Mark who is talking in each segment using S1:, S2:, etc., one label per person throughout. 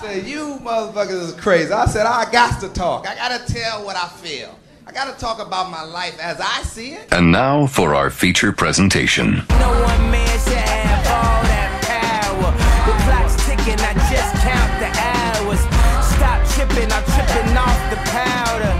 S1: said, you motherfuckers is crazy. I said, I got to talk. I got to tell what I feel. I got to talk about my life as I see it.
S2: And now for our feature presentation.
S3: No one man should have all that power. The clock's ticking, I just count the hours. Stop tripping, I'm tripping off the powder.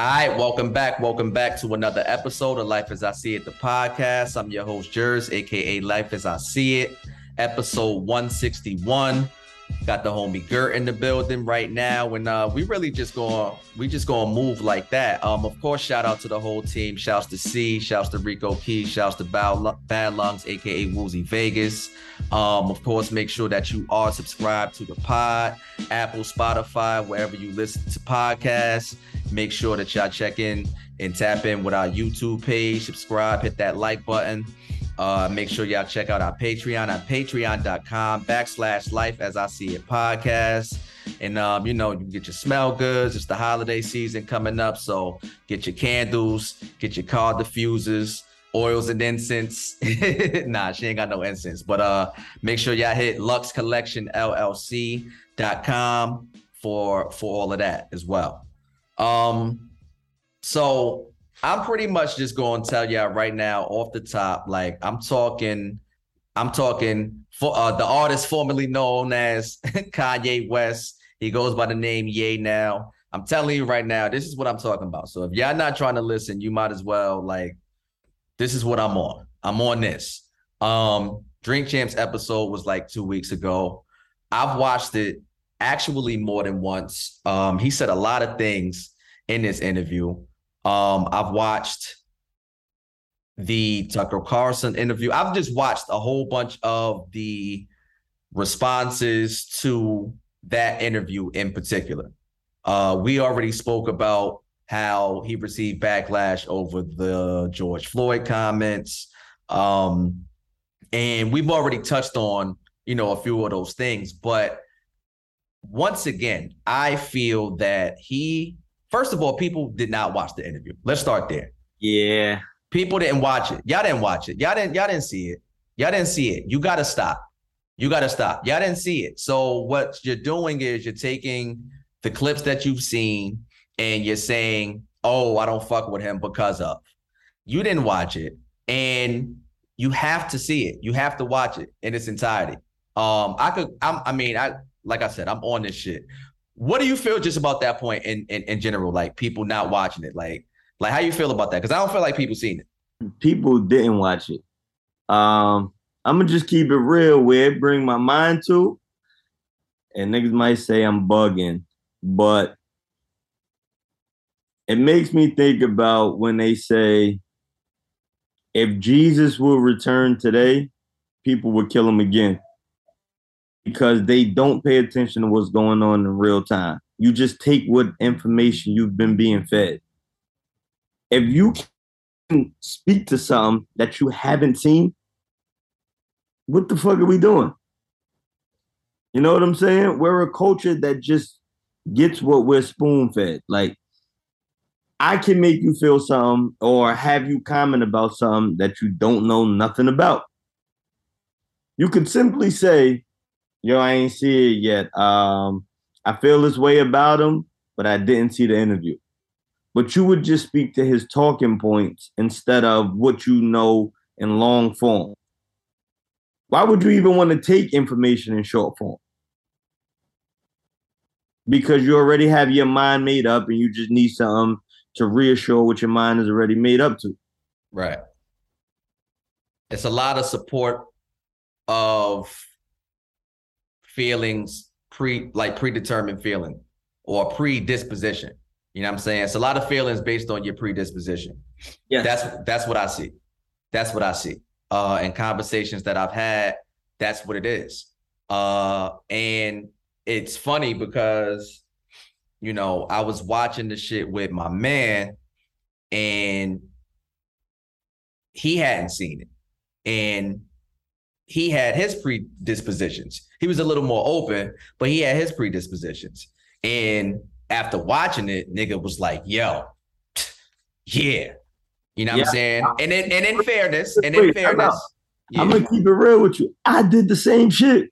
S4: All right, welcome back. Welcome back to another episode of Life as I See It, the podcast. I'm your host, Jerz, aka Life as I See It, episode 161. Got the homie Gert in the building right now, and uh, we really just going we just gonna move like that. Um, of course, shout out to the whole team. Shouts to C, shouts to Rico Key, shouts to Bad, Bad Lungs, aka Woozy Vegas. Um, of course, make sure that you are subscribed to the pod, Apple, Spotify, wherever you listen to podcasts. Make sure that y'all check in and tap in with our YouTube page, subscribe, hit that like button. Uh, make sure y'all check out our Patreon at patreon.com backslash life as I see it podcast. And um, you know, you get your smell goods. It's the holiday season coming up. So get your candles, get your car diffusers, oils and incense. nah, she ain't got no incense. But uh make sure y'all hit Lux Collection LLC.com for for all of that as well. Um, so I'm pretty much just going to tell y'all right now off the top, like I'm talking, I'm talking for uh, the artist formerly known as Kanye West. He goes by the name Ye now. I'm telling you right now, this is what I'm talking about. So if y'all not trying to listen, you might as well like, this is what I'm on. I'm on this. Um, Drink Champs episode was like two weeks ago. I've watched it actually more than once. Um, he said a lot of things in this interview. Um, I've watched the Tucker Carlson interview. I've just watched a whole bunch of the responses to that interview in particular. Uh, we already spoke about how he received backlash over the George Floyd comments. Um, and we've already touched on, you know, a few of those things, but once again, I feel that he, first of all, people did not watch the interview. Let's start there.
S5: Yeah.
S4: People didn't watch it. Y'all didn't watch it. Y'all didn't. Y'all didn't see it. Y'all didn't see it. You got to stop. You got to stop. Y'all didn't see it. So what you're doing is you're taking the clips that you've seen and you're saying, "Oh, I don't fuck with him because of." You didn't watch it, and you have to see it. You have to watch it in its entirety. Um, I could. I'm, I mean, I like I said, I'm on this shit. What do you feel just about that point in in, in general? Like people not watching it. Like like how you feel about that? Because I don't feel like people seen it.
S5: People didn't watch it. Um, I'm gonna just keep it real where it bring my mind to. And niggas might say I'm bugging, but it makes me think about when they say if Jesus will return today, people would kill him again. Because they don't pay attention to what's going on in real time. You just take what information you've been being fed. If you can speak to something that you haven't seen, what the fuck are we doing? You know what I'm saying? We're a culture that just gets what we're spoon fed. Like, I can make you feel something or have you comment about something that you don't know nothing about. You could simply say, "Yo, I ain't see it yet. Um, I feel this way about him, but I didn't see the interview." But you would just speak to his talking points instead of what you know in long form. Why would you even want to take information in short form? Because you already have your mind made up and you just need something to reassure what your mind is already made up to.
S4: Right. It's a lot of support of feelings pre like predetermined feeling or predisposition. You know what I'm saying? It's a lot of feelings based on your predisposition.
S5: Yeah.
S4: That's that's what I see. That's what I see. Uh in conversations that I've had, that's what it is. Uh and it's funny because you know, I was watching the shit with my man and he hadn't seen it. And he had his predispositions. He was a little more open, but he had his predispositions. And after watching it, nigga was like, yo, yeah. You know what
S5: Yeah.
S4: I'm saying? And in and in fairness, and in
S5: out.
S4: fairness,
S5: I'm gonna keep it real with you. I did the same shit.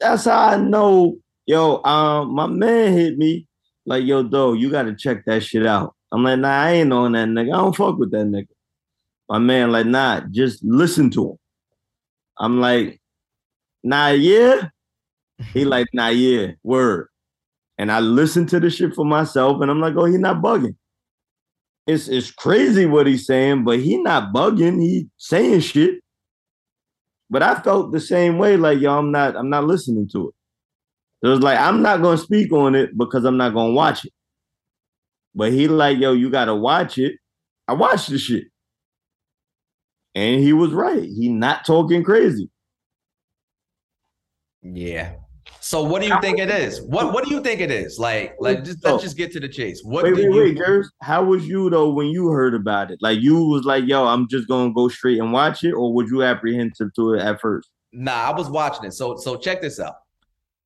S5: That's how I know. Yo, um, my man hit me like, yo, though, you gotta check that shit out. I'm like, nah, I ain't on that nigga. I don't fuck with that nigga. My man, like, nah, just listen to him. I'm like, nah, yeah. He like, nah, yeah, word. And I listened to the shit for myself, and I'm like, oh, he not bugging. It's it's crazy what he's saying, but he not bugging. He saying shit. But I felt the same way, like, yo, I'm not, I'm not listening to it. It was like, I'm not gonna speak on it because I'm not gonna watch it. But he like, yo, you gotta watch it. I watched the shit. And he was right. He not talking crazy.
S4: Yeah. So what do you think it is? What what do you think it is? Like, like just let's just get to the chase. What
S5: wait, wait,
S4: you
S5: wait, Jerz. How was you though when you heard about it? Like you was like, yo, I'm just gonna go straight and watch it, or was you apprehensive to it at first?
S4: Nah, I was watching it. So so check this out.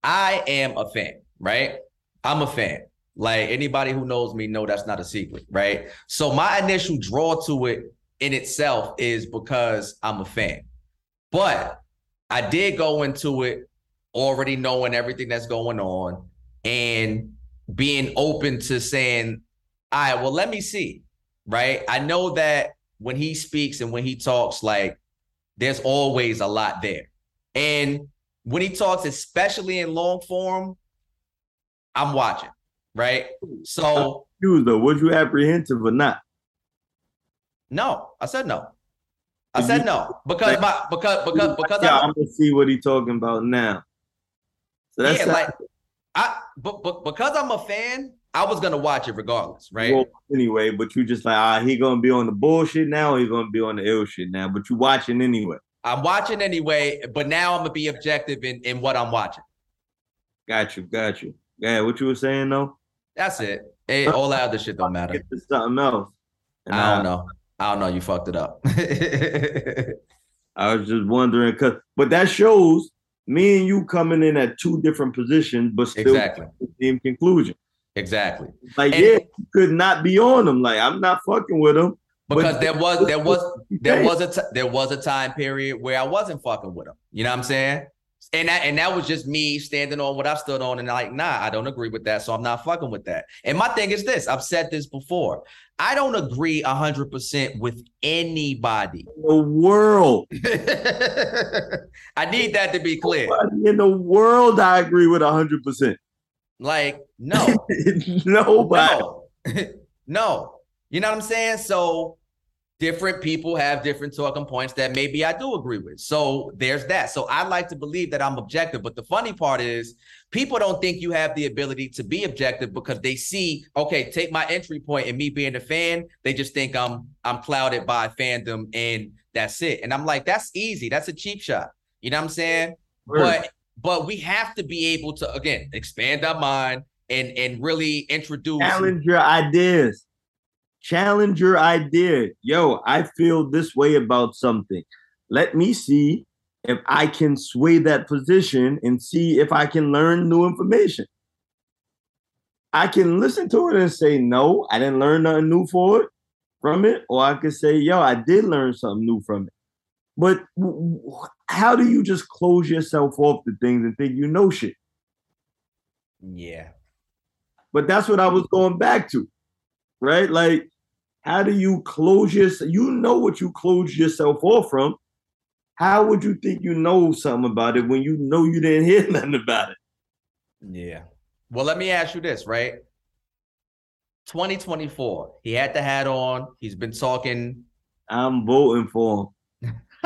S4: I am a fan, right? I'm a fan. Like anybody who knows me know that's not a secret, right? So my initial draw to it in itself is because I'm a fan. But I did go into it already knowing everything that's going on and being open to saying, all right, well, let me see. Right. I know that when he speaks and when he talks, like there's always a lot there. And when he talks, especially in long form, I'm watching. Right. So
S5: though, was you apprehensive or not?
S4: No, I said no. I said no because my because because because
S5: yeah,
S4: I'm
S5: I'm gonna see what he's talking about now. So that's
S4: yeah, like I but, but because I'm a fan, I was gonna watch it regardless, right?
S5: Well, anyway, but you just like, ah, he gonna be on the bullshit now, or he gonna be on the ill shit now. But you watching anyway.
S4: I'm watching anyway, but now I'm gonna be objective in, in what I'm watching.
S5: Got you, got you. Yeah, what you were saying though?
S4: That's it. Hey, all that other shit don't matter.
S5: Get to something else.
S4: I don't know. I don't know. You fucked it up.
S5: I was just wondering, cause but that shows me and you coming in at two different positions, but still
S4: Exactly.
S5: the same conclusion.
S4: exactly.
S5: Like,
S4: And-
S5: yeah, you could not be on them. Like, I'm not fucking with them.
S4: Because
S5: But-
S4: there was there was there was a t- there was a time period where I wasn't fucking with them. You know what I'm saying? And that and that was just me standing on what I stood on and like, nah, I don't agree with that, so I'm not fucking with that. And my thing is this: I've said this before. I don't agree hundred percent with anybody.
S5: In the world.
S4: I need that to be clear.
S5: Nobody in the world, I agree with hundred percent.
S4: Like, no,
S5: Nobody.
S4: no, no. You know what I'm saying? So different people have different talking points that maybe I do agree with. So there's that. So I like to believe that I'm objective. But the funny part is people don't think you have the ability to be objective because they see, okay, take my entry point and me being a fan, they just think I'm I'm clouded by fandom and that's it. And I'm like, that's easy. That's a cheap shot. You know what I'm saying? But but we have to be able to again expand our mind and and really introduce
S5: challenge your ideas. Challenge your idea. Yo, I feel this way about something. Let me see if I can sway that position and see if I can learn new information. I can listen to it and say, no, I didn't learn nothing new for it from it. Or I could say, yo, I did learn something new from it. But how do you just close yourself off to things and think you know shit?
S4: Yeah.
S5: But that's what I was going back to, right? Like, how do you close yourself? You know what you close yourself off from. How would you think you know something about it when you know you didn't hear nothing about it?
S4: Yeah. Well, let me ask you this, right? 2024. He had the hat on. He's been talking.
S5: I'm voting for him.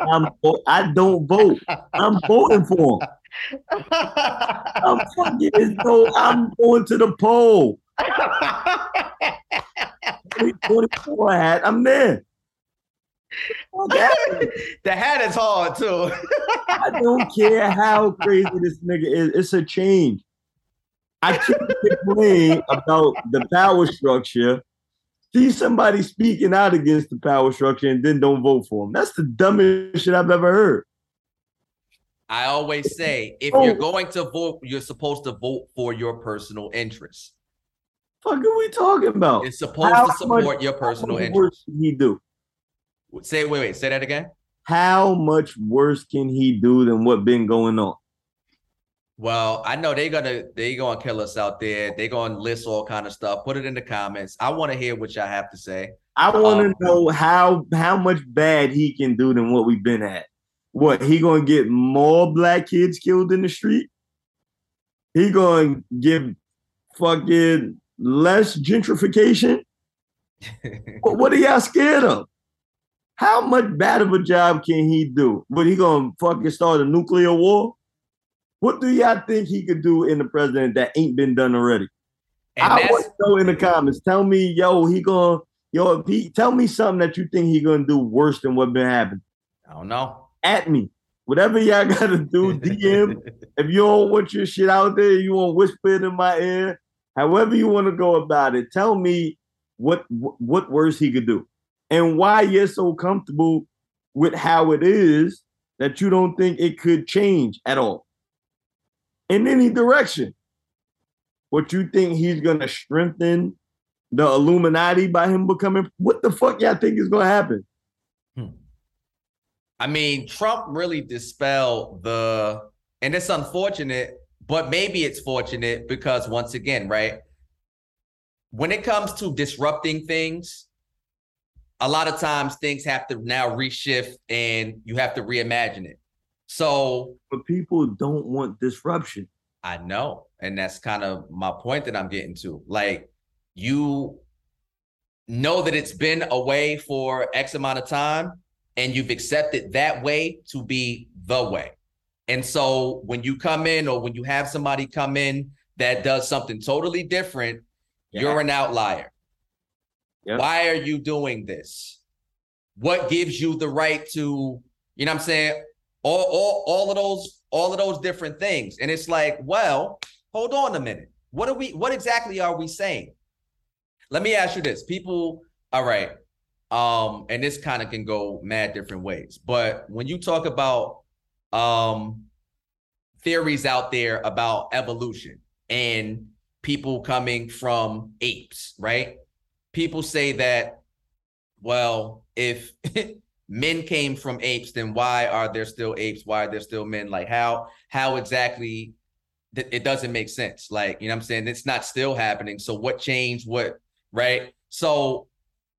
S5: I'm, I don't vote. I'm voting for him. I'm fucking no, I'm going to the poll. 2024 hat. I'm there. Fuck
S4: the hat is hard too.
S5: I don't care how crazy this nigga is. It's a change. I can't complain about the power structure. See somebody speaking out against the power structure and then don't vote for him. That's the dumbest shit I've ever heard.
S4: I always say if
S5: Oh.
S4: you're going to vote, you're supposed to vote for your personal interests.
S5: Fuck are we talking about?
S4: It's supposed
S5: How
S4: to support
S5: much-
S4: your personal
S5: How much
S4: interests.
S5: worse can he do?
S4: Say wait, wait, say that again.
S5: How much worse can he do than what been going on?
S4: Well, I know they're gonna they gonna kill us out there. They're gonna list all kind of stuff. Put it in the comments. I want to hear what y'all have to say.
S5: I want to
S4: Um,
S5: know how how much bad he can do than what we've been at. What he gonna get more black kids killed in the street? He gonna give fucking less gentrification? what, what are y'all scared of? How much bad of a job can he do? But he gonna fucking start a nuclear war? What do y'all think he could do in the president that ain't been done already?
S4: And
S5: I want to know in the comments. Tell me, yo, he gonna, yo, he, tell me something that you think he gonna do worse than what been happening.
S4: I don't know.
S5: At me, whatever y'all gotta do. DM. if you don't want your shit out there, you want to whisper it in my ear. However you want to go about it, tell me what what worse he could do, and why you're so comfortable with how it is that you don't think it could change at all in any direction. What you think he's gonna strengthen the Illuminati by him becoming? What the fuck y'all think is gonna happen? Hmm.
S4: I mean, Trump really dispelled the, and it's unfortunate, but maybe it's fortunate because once again, right? When it comes to disrupting things, a lot of times things have to now reshift and you have to reimagine it. So
S5: But people don't want disruption.
S4: I know. And that's kind of my point that I'm getting to. Like, you know that it's been away for X amount of time, and you've accepted that way to be the way. And so when you come in, or when you have somebody come in that does something totally different, you're an outlier.
S5: Yeah.
S4: Why are you doing this? What gives you the right to, you know what I'm saying? All, all, all of those, all of those different things. And it's like, well, hold on a minute. What are we, what exactly are we saying? Let me ask you this. People, all right. Um, and this kind of can go mad different ways. But when you talk about um theories out there about evolution and people coming from apes, right? People say that, well, if men came from apes, then why are there still apes? Why are there still men? Like how how exactly th- it doesn't make sense. Like, you know what I'm saying? It's not still happening. So what changed? What right? So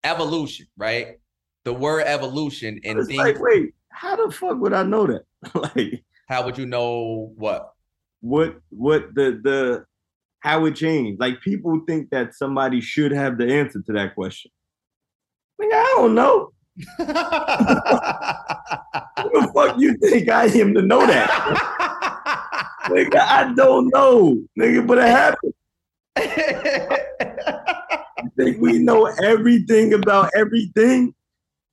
S4: evolution, right? The word evolution and
S5: It's
S4: things,
S5: like, wait, how the fuck would I know that? like,
S4: how would you know what?
S5: what, what the the how it changed? Like, people think that somebody should have the answer to that question. Like, I don't know. Who the fuck you think I am to know that? Nigga, I don't know, nigga, but it happened. I think we know everything about everything.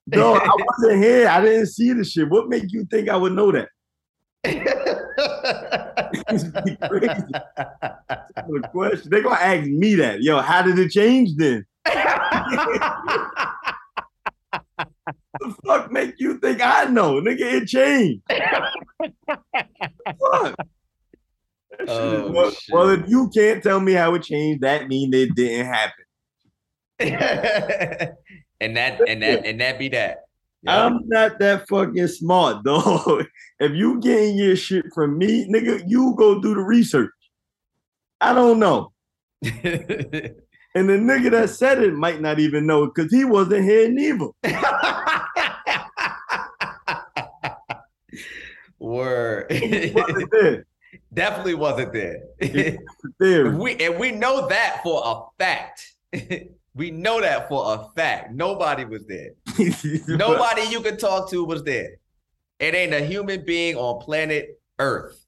S5: No, I wasn't here. I didn't see the shit. What make you think I would know that? It's crazy. The question. They're gonna ask me that. Yo, how did it change then? the fuck make you think I know? Nigga, it changed. fuck. That shit is-
S4: Oh,
S5: well, well, if you can't tell me how it changed, that means it didn't happen.
S4: and that and that and that be that. Yeah.
S5: I'm not that fucking smart, though. if you getting your shit from me, nigga, you go do the research. I don't know. And the nigga that said it might not even know it because he wasn't here neither.
S4: Word.
S5: Wasn't there.
S4: Definitely wasn't there.
S5: There.
S4: we and we know that for a fact. We know that for a fact. Nobody was there. Nobody you could talk to was there. It ain't a human being on planet Earth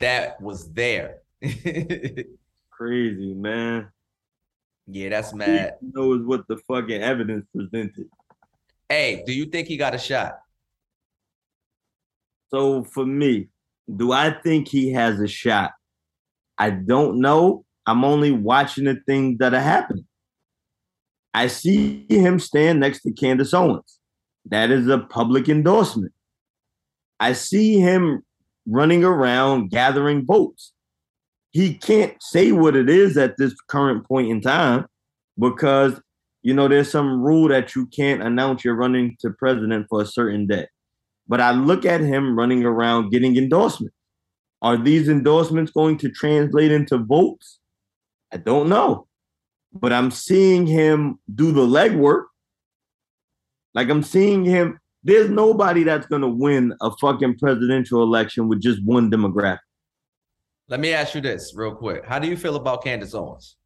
S4: that was there.
S5: Crazy, man.
S4: yeah, that's mad.
S5: He knows what the fucking evidence presented.
S4: Hey, do you think he got a shot?
S5: So for me, do I think he has a shot? I don't know. I'm only watching the things that are happening. I see him stand next to Candace Owens. That is a public endorsement. I see him running around gathering votes. He can't say what it is at this current point in time because you know there's some rule that you can't announce you're running to president for a certain day. But I look at him running around getting endorsements. Are these endorsements going to translate into votes? I don't know. But I'm seeing him do the legwork. Like I'm seeing him. There's nobody that's going to win a fucking presidential election with just one demographic.
S4: Let me ask you this real quick. How do you feel about Candace Owens?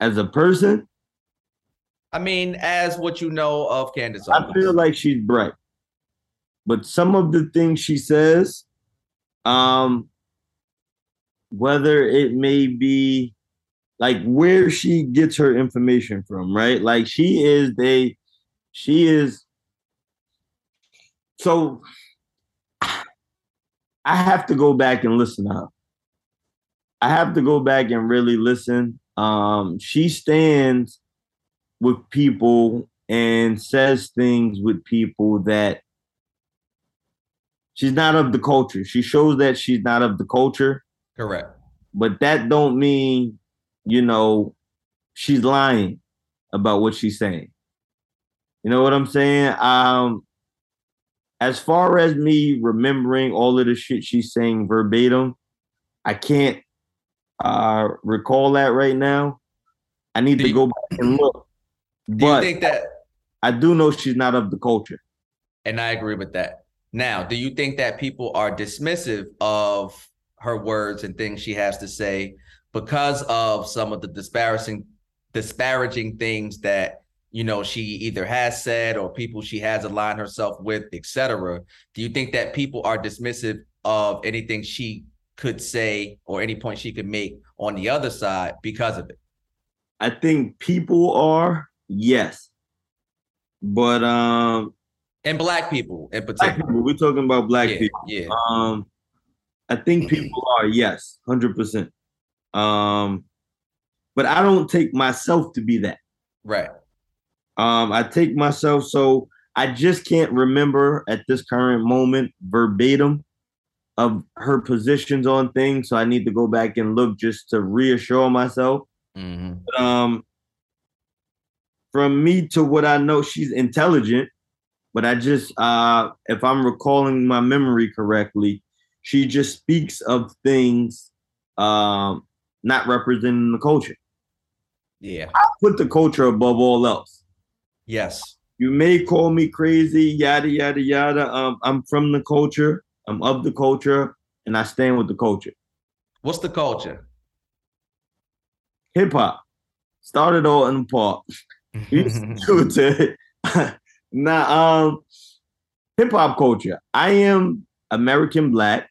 S5: As a person,
S4: I mean, as what you know of Candace
S5: I feel like she's bright. But some of the things she says, um, whether it may be like where she gets her information from, right? Like she is they she is so I have to go back and listen up. I have to go back and really listen. Um, she stands with people and says things with people that she's not of the culture. She shows that she's not of the culture,
S4: Correct.
S5: but that don't mean, you know, she's lying about what she's saying. You know what I'm saying? Um as far as me remembering all of the shit she's saying verbatim, I can't uh recall that right now. I need
S4: Do
S5: to go back and look.
S4: Do
S5: But
S4: you think that
S5: I do know she's not of the culture.
S4: And I agree with that. Now, do you think that people are dismissive of her words and things she has to say because of some of the disparaging disparaging things that you know she either has said or people she has aligned herself with, etc. Do you think that people are dismissive of anything she could say or any point she could make on the other side because of it?
S5: I think people are, yes. But um
S4: And black people in particular.
S5: people, we're talking about black
S4: yeah,
S5: people.
S4: yeah.
S5: Um I think people are, yes, hundred percent. Um but I don't take myself to be that.
S4: Right.
S5: Um, I take myself so I just can't remember at this current moment verbatim of her positions on things. So I need to go back and look just to reassure myself.
S4: hmm
S5: Um, from me to what I know, she's intelligent, but I just, uh, if I'm recalling my memory correctly, she just speaks of things um, not representing the culture.
S4: Yeah.
S5: I put the culture above all else.
S4: Yes.
S5: You may call me crazy, yada yada yada. Um, I'm from the culture. I'm of the culture, and I stand with the culture.
S4: What's the culture?
S5: Hip hop started all in the park. True to it. now, um, hip hop culture. I am American black,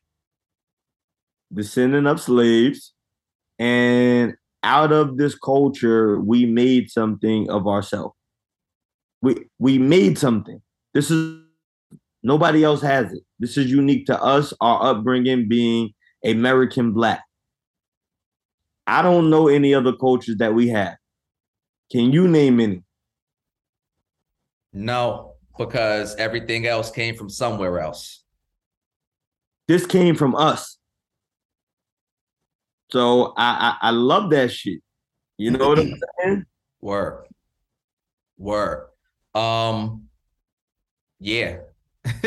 S5: descendant of slaves, and out of this culture, we made something of ourselves. We we made something. This is nobody else has it. This is unique to us, our upbringing being American black. I don't know any other cultures that we have. Can you name any?
S4: No, because everything else came from somewhere else.
S5: This came from us. So I I, I love that shit. You know what I'm saying?
S4: Word. Word. Um, Yeah.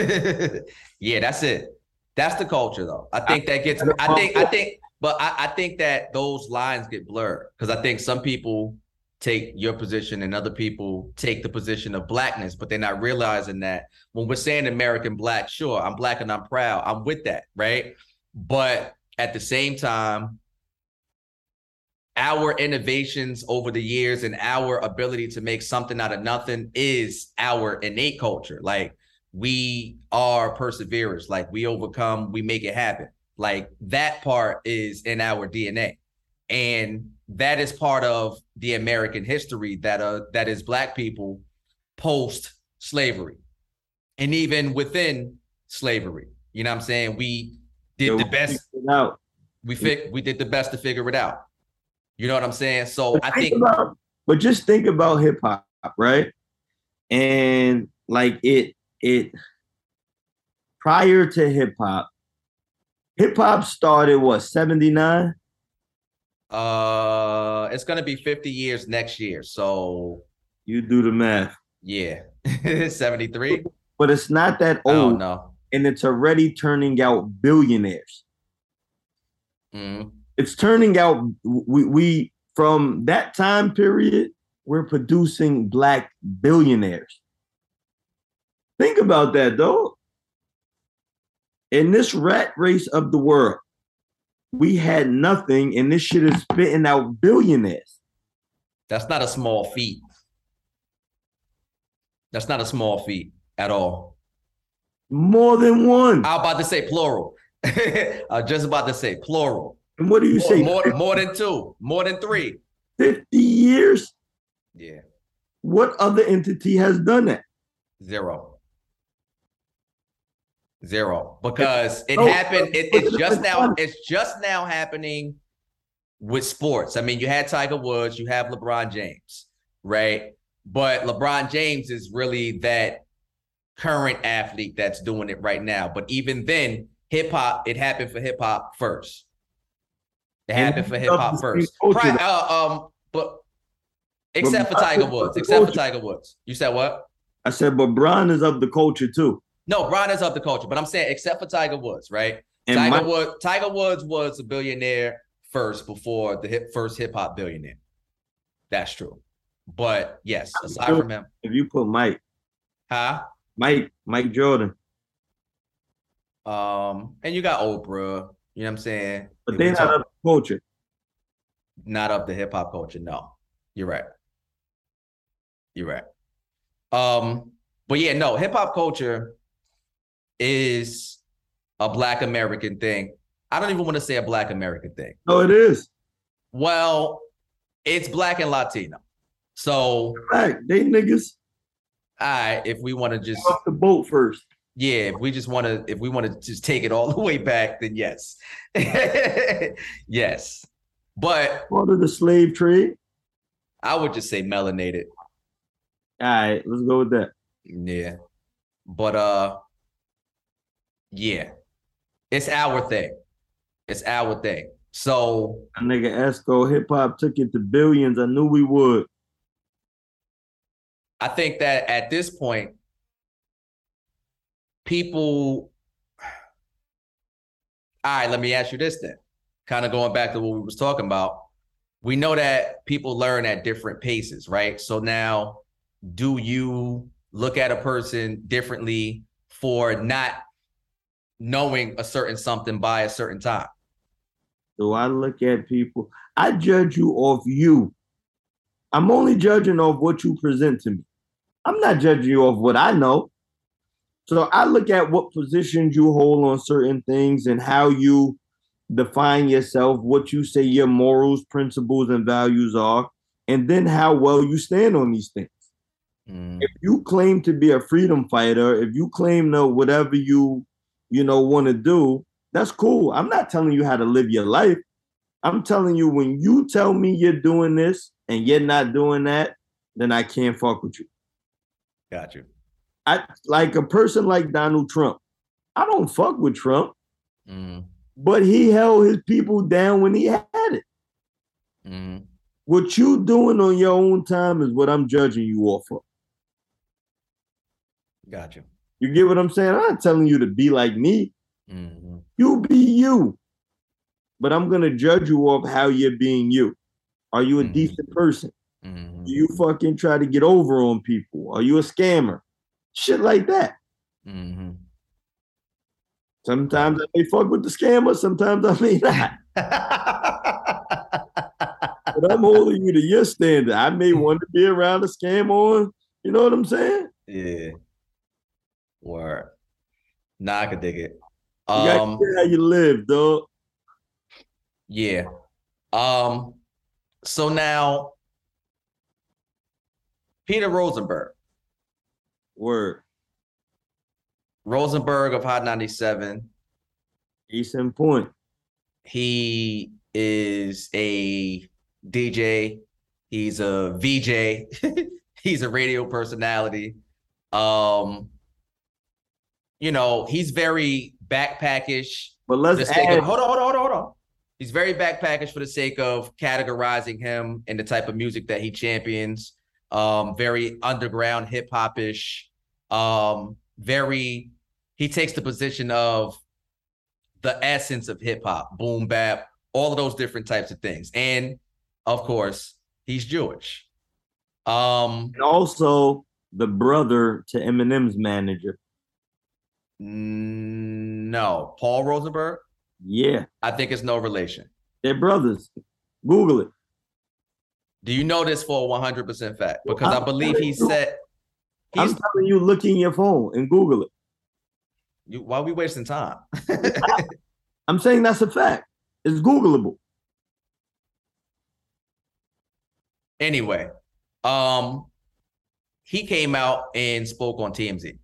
S4: yeah, that's it. That's the culture though. I think that gets I think I think but I, I think that those lines get blurred because I think some people take your position and other people take the position of blackness, but they're not realizing that when we're saying American black, sure, I'm black and I'm proud. I'm with that, right? But at the same time, our innovations over the years and our ability to make something out of nothing is our innate culture. Like we are perseverers, like we overcome, we make it happen. Like that part is in our DNA. And that is part of the American history that uh that is black people post slavery. And even within slavery. You know what I'm saying? We did the best
S5: Out.
S4: we fi- we did the best to figure it out. You know what I'm saying? So I think
S5: about, but just think about hip hop, right? And like it, it prior to hip hop, hip hop started what 79?
S4: uh it's gonna be 50 years next year. So
S5: You do the math.
S4: yeah. 73?
S5: But it's not that old,
S4: don't
S5: and it's already turning out billionaires.
S4: Mhm.
S5: It's turning out we we from that time period, we're producing black billionaires. Think about that though. In this rat race of the world, we had nothing, and this shit is spitting out billionaires.
S4: That's not a small feat. That's not a small feat at all.
S5: More than one.
S4: I was about to say plural. I was just about to say plural.
S5: And what do you
S4: More,
S5: say?
S4: more, more than two, more than three.
S5: 50 years?
S4: Yeah,
S5: What other entity has done that?
S4: zero. Zero. Because it
S5: No,
S4: happened, it, it's just now, it's just now happening with sports. I mean, you had Tiger Woods, you have LeBron James, right? But LeBron James is really that current athlete that's doing it right now. But even then, hip hop, it happened for hip hop first. It happened for hip hop first. Pri- uh, um, but except for Tiger Woods, except for Tiger Woods. You said what?
S5: I said, but Bron is of the culture too.
S4: No, Bron is of the culture, but I'm saying except for Tiger Woods, right?
S5: And
S4: Tiger
S5: my-
S4: Woods, Tiger Woods was a billionaire first before the hip, first hip hop billionaire. That's true. But yes, aside from him,
S5: if you put Mike,
S4: huh?
S5: Mike, Mike Jordan,
S4: Um, and you got Oprah, you know what I'm saying?
S5: but they're not
S4: talk-
S5: of the culture.
S4: not of the hip hop culture. No, you're right. You're right. Um, but yeah, no, hip hop culture is a Black American thing. I don't even want to say a Black American thing.
S5: No, it is.
S4: Well, it's Black and Latino. So,
S5: right, they niggas
S4: I if we want to just
S5: off the boat first.
S4: Yeah, if we just want to if we want to just take it all the way back, then yes, yes. But
S5: Part of the slave trade.
S4: I would just say melanated.
S5: All right, let's go with that.
S4: Yeah. But uh yeah. It's our thing. It's our thing. So
S5: That nigga Esco hip hop took it to billions. I knew we would.
S4: I think that at this point people all right, let me ask you this then. Kind of going back to what we was talking about. We know that people learn at different paces, right? So now do you look at a person differently for not knowing a certain something by a certain time?
S5: Do I look at people. I judge you off you. I'm only judging off what you present to me. I'm not judging you off what I know. So I look at what positions you hold on certain things and how you define yourself, what you say your morals, principles, and values are, and then how well you stand on these things.
S4: Mm,
S5: If you claim to be a freedom fighter, if you claim to whatever you, you know, want to do, that's cool. I'm not telling you how to live your life. I'm telling you when you tell me you're doing this and you're not doing that, then I can't fuck with you.
S4: got you.
S5: I like a person like Donald Trump. I don't fuck with Trump,
S4: Mm,
S5: but he held his people down when he had it.
S4: mm,
S5: What you doing on your own time is what I'm judging you off of.
S4: got you.
S5: Get what I'm saying? I'm not telling you to be like me.
S4: Mhm.
S5: You be you. But I'm gonna judge you off how you're being you. Are you a
S4: Mhm.
S5: decent person?
S4: Mhm.
S5: Do you fucking try to get over on people? Are you a scammer? Shit like that.
S4: Mhm.
S5: Sometimes I may fuck with the scammer, sometimes I may not. But I'm holding you to your standard. I may want to be around a scam on, you know what I'm saying?
S4: yeah. Word. Nah, I could dig it.
S5: You
S4: Um,
S5: care how you live, dog.
S4: yeah. Um, so now Peter Rosenberg.
S5: Word.
S4: Rosenberg of Hot 97.
S5: Decent point.
S4: He is a DJ. He's a VJ. he's a radio personality. Um, you know, he's very backpackish.
S5: But let's add
S4: of, hold on, hold on, hold on, hold on. He's very backpackish for the sake of categorizing him in the type of music that he champions. Um, very underground hip hop ish. Um, very he takes the position of the essence of hip hop, boom bap, all of those different types of things. And of course, he's Jewish. Um,
S5: and also the brother to Eminem's manager.
S4: no, Paul Rosenberg,
S5: Yeah,
S4: I think it's no relation.
S5: they're brothers. Google it.
S4: Do you know this for a 100% fact? Because I
S5: I'm
S4: believe he
S5: you.
S4: said
S5: I'm
S4: he's
S5: telling you, look in your phone and Google it.
S4: you, why are we wasting time?
S5: I'm saying that's a fact. It's Googleable.
S4: anyway, um, he came out and spoke on TMZ.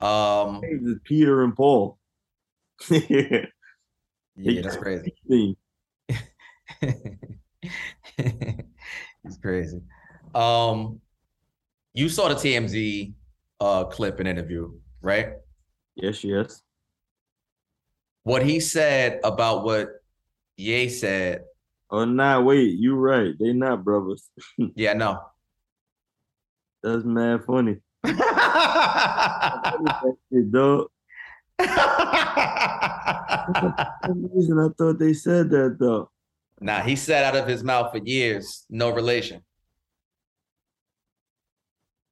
S4: Um,
S5: Peter and Paul. yeah,
S4: yeah, that's crazy. He's crazy. Um, you saw the TMZ uh clip and interview, right?
S5: yes, yes.
S4: What he said about what Ye said.
S5: Oh, nah, wait, you right. They not brothers.
S4: Yeah, no.
S5: That's mad funny. Dog. Reason, I thought they said that though.
S4: Nah, he said out of his mouth for years, no relation.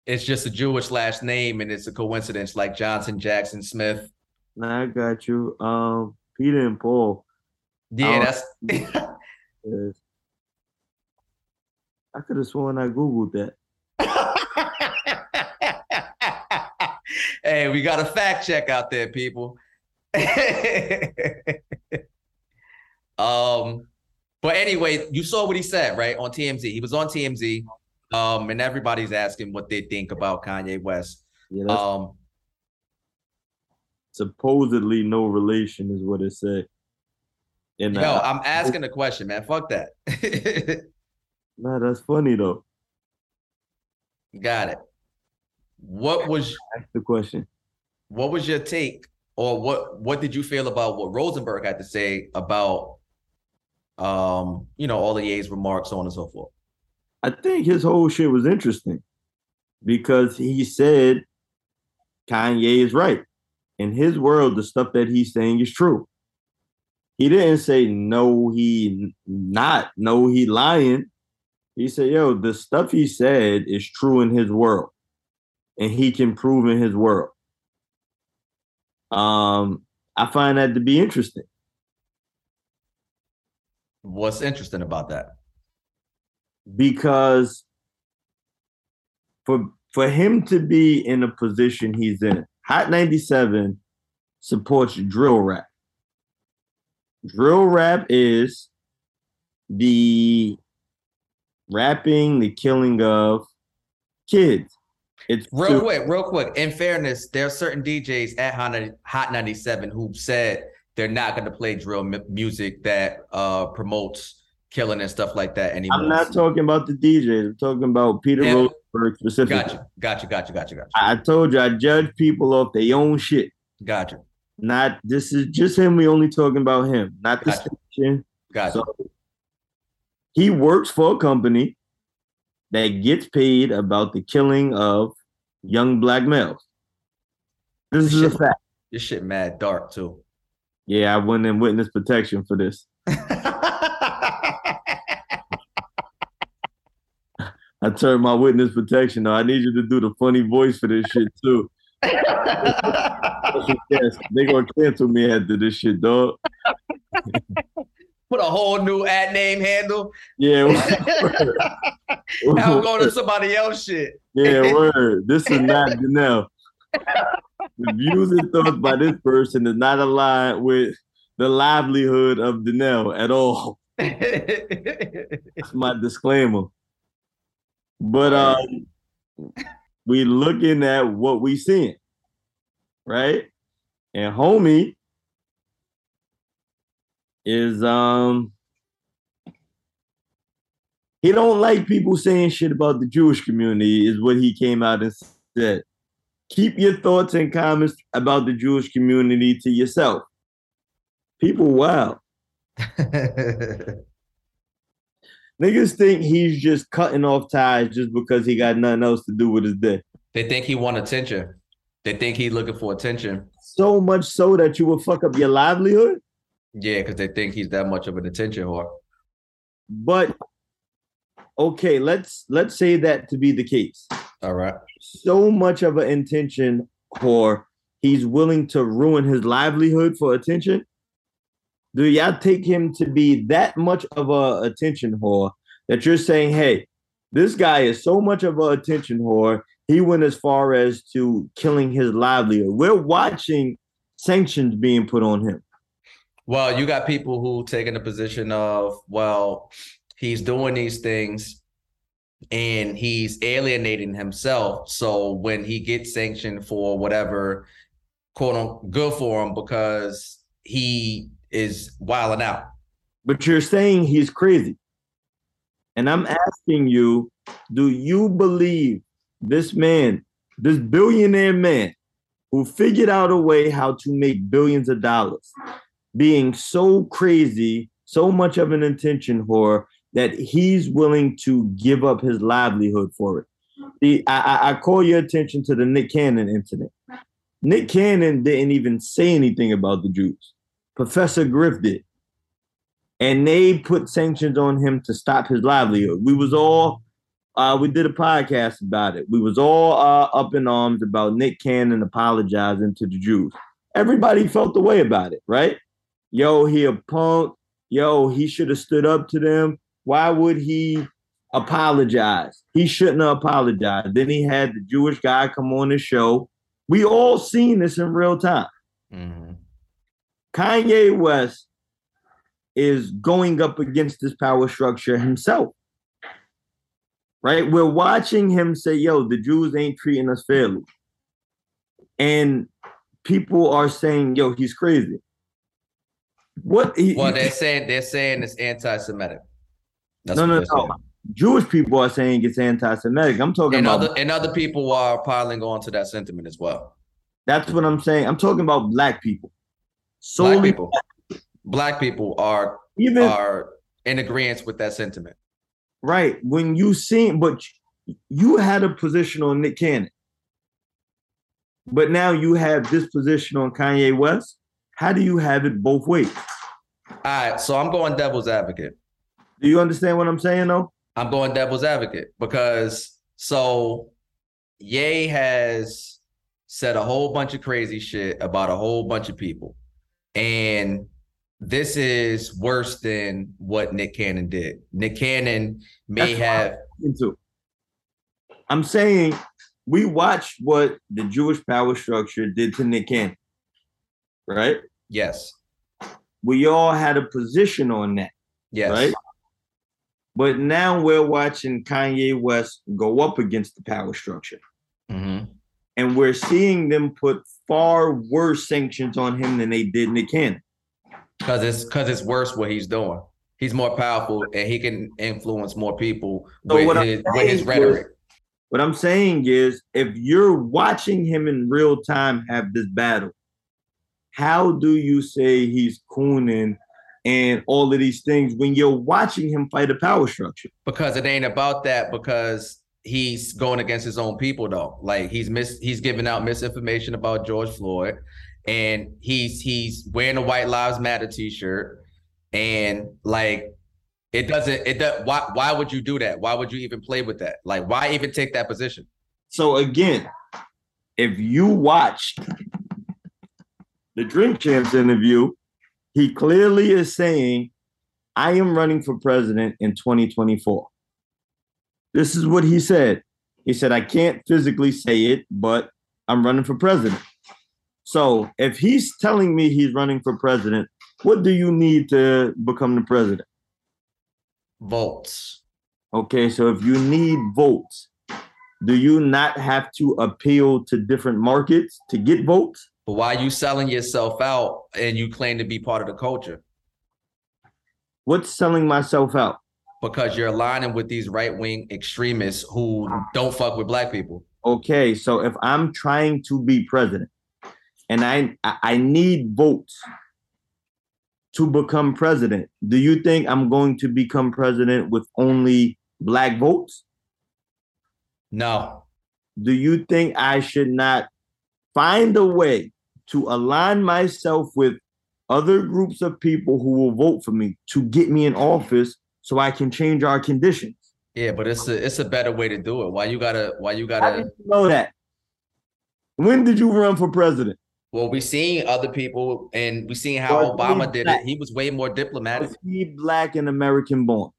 S4: It's just a Jewish last name, and it's a coincidence, like Johnson, Jackson, Smith.
S5: Nah, I got you. Um, Peter and Paul.
S4: Yeah, that's
S5: I could have sworn I googled that.
S4: hey, we got a fact check out there, people. um, but anyway, you saw what he said, right? On TMZ. He was on TMZ. Um, and everybody's asking what they think about Kanye West.
S5: Yeah,
S4: Um,
S5: supposedly no relation is what it said. And
S4: yo, I'm asking a question, man. Fuck that.
S5: nah, that's funny though.
S4: got it. What was
S5: Ask the question.
S4: what was your take or what what did you feel about what Rosenberg had to say about um you know all the A's remarks so on and so forth
S5: I think his whole shit was interesting because he said Kanye is right. In his world, the stuff that he's saying is true. He didn't say no, he not, no, he lying. He said, yo, the stuff he said is true in his world. And he can prove in his world. Um, I find that to be interesting.
S4: What's interesting about that
S5: because for for him to be in a position he's in, Hot 97 supports drill rap. Drill rap is the rapping, the killing of kids. It's
S4: real quick real quick in fairness there are certain DJs at Hot 90 Hot 97 who said they're not going to play drill mu- music that uh promotes killing and stuff like that anymore
S5: I'm not talking about the DJs. I'm talking about Peter
S4: Yeah.
S5: Rosenberg specifically.
S4: gotcha gotcha gotcha gotcha gotcha
S5: I told you I judge people off their own shit.
S4: gotcha
S5: Not this is just him. We only talking about him, not the
S4: Gotcha.
S5: station.
S4: gotcha
S5: So he works for a company that gets paid about the killing of young black males. This is a fact.
S4: This shit mad dark too.
S5: Yeah, I went in witness protection for this. I turned my witness protection. Now I need you to do the funny voice for this shit too. Yes, they gonna cancel me after this shit, dog.
S4: Put a whole new ad name handle.
S5: Yeah.
S4: Now I'm going to somebody else shit.
S5: yeah, word. This is not Janelle. The views and thoughts by this person is not aligned with the livelihood of Danelle at all. That's my disclaimer. But um, we looking at what we seeing, right? And homie is um he don't like people saying shit about the Jewish community, is what he came out and said. Keep your thoughts and comments about the Jewish community to yourself. People, wow. Niggas think he's just cutting off ties just because he got nothing else to do with his day.
S4: they think he want attention. They think he looking for attention.
S5: So much so that you will fuck up your livelihood.
S4: Yeah, because they think he's that much of an attention whore.
S5: But okay, let's let's say that to be the case.
S4: All right.
S5: So much of an intention whore, he's willing to ruin his livelihood for attention. Do y'all take him to be that much of a attention whore that you're saying, hey, this guy is so much of an attention whore, he went as far as to killing his livelihood. We're watching sanctions being put on him.
S4: Well, you got people who taking the position of, well, he's doing these things and he's alienating himself. So when he gets sanctioned for whatever, quote unquote, good for him because he is wilding out.
S5: but you're saying he's crazy. And I'm asking you, do you believe this man, this billionaire man who figured out a way how to make billions of dollars, being so crazy, so much of an intention whore that he's willing to give up his livelihood for it? The, I, I- call your attention to the Nick Cannon incident. Nick Cannon didn't even say anything about the Jews. Professor Griff did and they put sanctions on him to stop his livelihood. We was all uh, we did a podcast about it. We was all uh, up in arms about Nick Cannon apologizing to the Jews. Everybody felt the way about it, right? Yo, he a punk. Yo, he should have stood up to them. Why would he apologize? He shouldn't have apologized. Then he had the Jewish guy come on the show. We all seen this in real time.
S4: Mhm.
S5: Kanye West is going up against this power structure himself. Right? We're watching him say, yo, the Jews ain't treating us fairly. And people are saying, yo, he's crazy. What he,
S4: Well, they're saying they're saying it's anti-Semitic. That's
S5: No, no, no.
S4: saying.
S5: Jewish people are saying it's anti-Semitic. I'm talking
S4: And
S5: about
S4: other and other people are piling on to that sentiment as well.
S5: that's what I'm saying. I'm talking about black people.
S4: Black people, black people are
S5: even
S4: are in agreement with that sentiment.
S5: Right. When you seen, but you had a position on Nick Cannon. But now you have this position on Kanye West. How do you have it both ways?
S4: All right, so I'm going devil's advocate.
S5: Do you understand what I'm saying though?
S4: I'm going devil's advocate because so Ye has said a whole bunch of crazy shit about a whole bunch of people. And this is worse than what Nick Cannon did. Nick Cannon may
S5: That's
S4: have
S5: Into. I'm saying we watched what the Jewish power structure did to Nick Cannon. Right?
S4: yes,
S5: We all had a position on that.
S4: yes.
S5: Right? But now we're watching Kanye West go up against the power structure.
S4: Mhm.
S5: and we're seeing them put far worse sanctions on him than they did Nick Cannon.
S4: Cause it's cause it's worse what he's doing. He's more powerful and he can influence more people
S5: So
S4: with his, with his rhetoric.
S5: What I'm saying is, if you're watching him in real time have this battle, how do you say he's cooning and all of these things when you're watching him fight a power structure?
S4: because it ain't about that because he's going against his own people though. Like he's mis he's giving out misinformation about George Floyd, and he's he's wearing a White Lives Matter t-shirt, and like it doesn't it does why why would you do that? Why would you even play with that? Like why even take that position?
S5: So again, if you watched the Drink Champs interview, he clearly is saying, I am running for president in 2024. This is what he said. He said, I can't physically say it, but I'm running for president. So if he's telling me he's running for president, what do you need to become the president?
S4: Votes.
S5: Okay, so if you need votes, do you not have to appeal to different markets to get votes?
S4: But why are you selling yourself out and you claim to be part of the culture?
S5: What's selling myself out?
S4: Because you're aligning with these right wing extremists who don't fuck with black people.
S5: Okay, so if I'm trying to be president and I I need votes to become president, do you think I'm going to become president with only black votes?
S4: No.
S5: Do you think I should not find a way to align myself with other groups of people who will vote for me to get me in office so I can change our conditions.
S4: Yeah, but it's a it's a better way to do it. Why you gotta why you gotta
S5: you know that? When did you run for president?
S4: well we seen other people and we seen how
S5: Was
S4: Obama did it. He was way more diplomatic.
S5: Was he black and American born?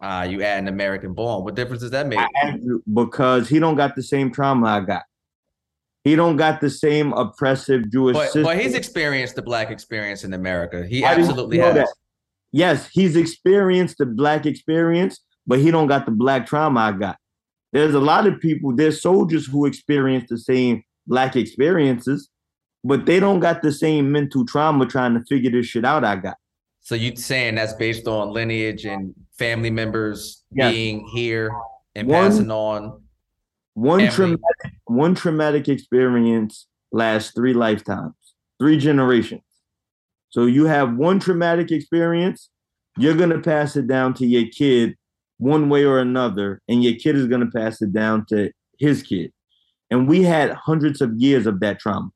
S4: Ah, you add an American born. What difference does that make?
S5: You because he don't got the same trauma I got. He don't got the same oppressive Jewish
S4: But
S5: system.
S4: but he's experienced the black experience in America. He absolutely has.
S5: that? yes, he's experienced the black experience, but he don't got the black trauma I got. There's a lot of people, there's soldiers who experience the same black experiences, but they don't got the same mental trauma trying to figure this shit out I got.
S4: So you saying that's based on lineage and family members
S5: Yes.
S4: being here and
S5: One-
S4: passing on.
S5: One
S4: Every-
S5: traumatic, one traumatic experience lasts three lifetimes, three generations. So you have one traumatic experience, you're gonna pass it down to your kid one way or another, and your kid is gonna pass it down to his kid. And we had hundreds of years of that trauma.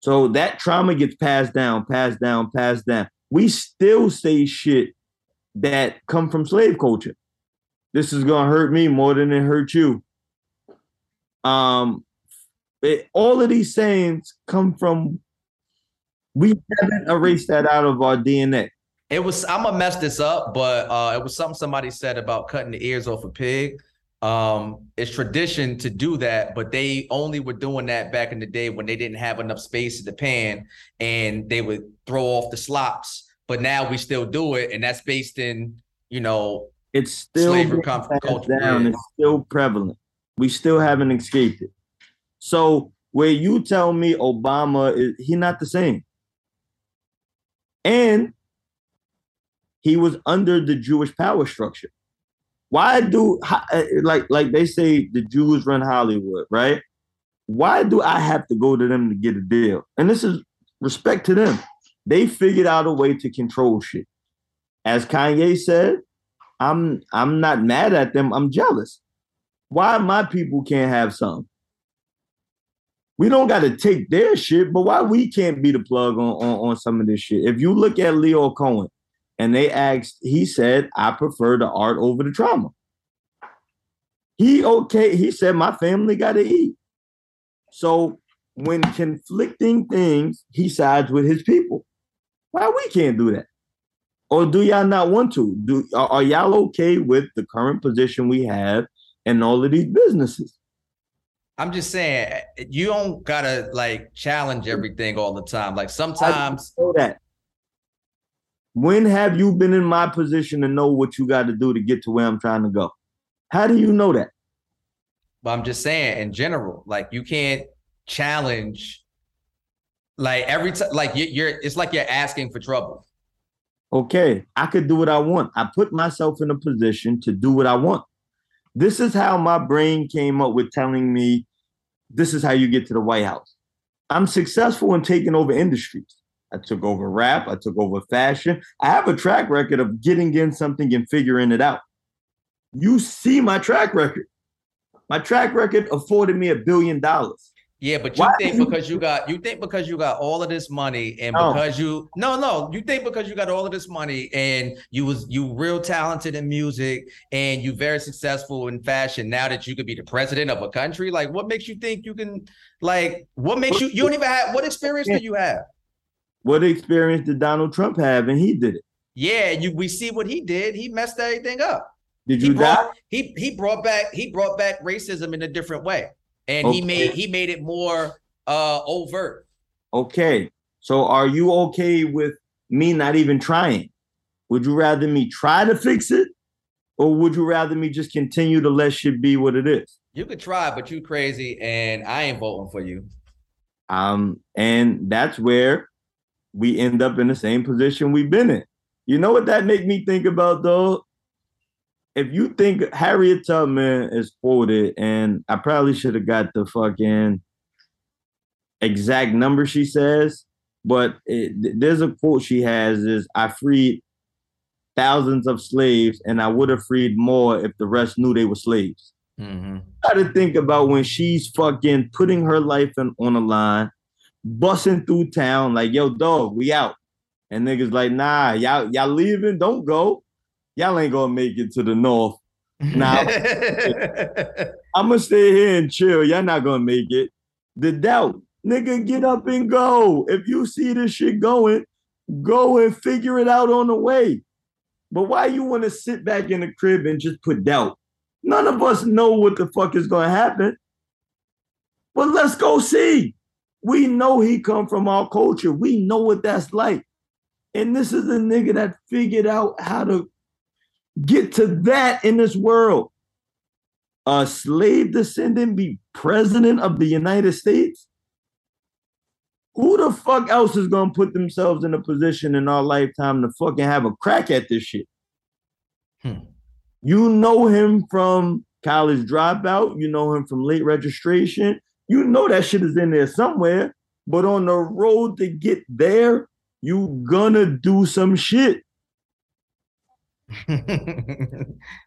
S5: So that trauma gets passed down, passed down, passed down. We still say shit that come from slave culture this is gonna hurt me more than it hurt you. Um, it, all of these sayings come from we haven't erased that out of our DNA.
S4: It was I'm gonna mess this up, but uh it was something somebody said about cutting the ears off a pig. Um, it's tradition to do that, but they only were doing that back in the day when they didn't have enough space in the pan and they would throw off the slops. But now we still do it, and that's based in, you know,
S5: It's still
S4: Slavery
S5: being
S4: come from
S5: passed
S4: culture,
S5: down.
S4: yeah.
S5: It's still prevalent. We still haven't escaped it. So where you tell me Obama is he not the same, and he was under the Jewish power structure. Why do uh, like like they say the Jews run Hollywood, right? Why do I have to go to them to get a deal? And this is respect to them. They figured out a way to control shit. As Kanye said, I'm I'm not mad at them. I'm jealous. Why my people can't have some? We don't got to take their shit, but why we can't be the plug on, on on some of this shit? If you look at Lyor Cohen, and they asked, he said, "I prefer the art over the trauma." He okay. He said, "My family got to eat." So when conflicting things, he sides with his people. Why we can't do that? Or do y'all not want to? Do are, are y'all okay with the current position we have and all of these businesses?
S4: I'm just saying you don't gotta like challenge everything all the time. Like sometimes
S5: know that. When have you been in my position to know what you got to do to get to where I'm trying to go? How do you know that?
S4: But I'm just saying, in general, like you can't challenge, like every time, like you, you're. It's like you're asking for trouble.
S5: Okay, I could do what I want. I put myself in a position to do what I want. This is how my brain came up with telling me this is how you get to the White House. I'm successful in taking over industries. I took over rap, I took over fashion. I have a track record of getting in something and figuring it out. You see my track record. My track record afforded me a billion dollars.
S4: Yeah, but you think because you got you think because you got all of this money and because you no no you think because you got all of this money and you was you real talented in music and you very successful in fashion now that you could be the president of a country like what makes you think you can like what makes you you don't even have what experience do you have
S5: What experience did Donald Trump have? And he did it.
S4: yeah you we see what he did he messed everything up
S5: Did
S4: he
S5: you die?
S4: brought he he brought back he brought back racism in a different way and he made he made it more uh overt
S5: Okay. So are you okay with me not even trying? Would you rather me try to fix it? Or would you rather me just continue to let shit be what it is?
S4: You could try, but you crazy, and I ain't voting for you.
S5: Um, and that's where we end up in the same position we've been in. You know what that make me think about though? If you think Harriet Tubman is quoted, and I probably should have got the fucking exact number she says, but it, there's a quote she has is I freed thousands of slaves and I would have freed more if the rest knew they were slaves
S4: Mm-hmm.
S5: got to think about when she's fucking putting her life in, on the line, busting through town like, "Yo, dog, we out," and niggas like, "Nah, y'all y'all leaving? Don't go. Y'all ain't gonna make it to the north. Nah. I'm gonna stay here and chill. Y'all not gonna make it." The doubt, nigga, get up and go. If you see this shit going, go and figure it out on the way. But why you want to sit back in the crib and just put doubt? None of us know what the fuck is to happen. But let's go see. We know he come from our culture. We know what that's like. And this is a nigga that figured out how to get to that in this world. A slave descendant be president of the United States? Who the fuck else is gonna put themselves in a position in our lifetime to fucking have a crack at this shit?
S4: Hmm.
S5: You know him from college dropout. You know him from late registration. You know that shit is in there somewhere. But on the road to get there, you gonna do some shit.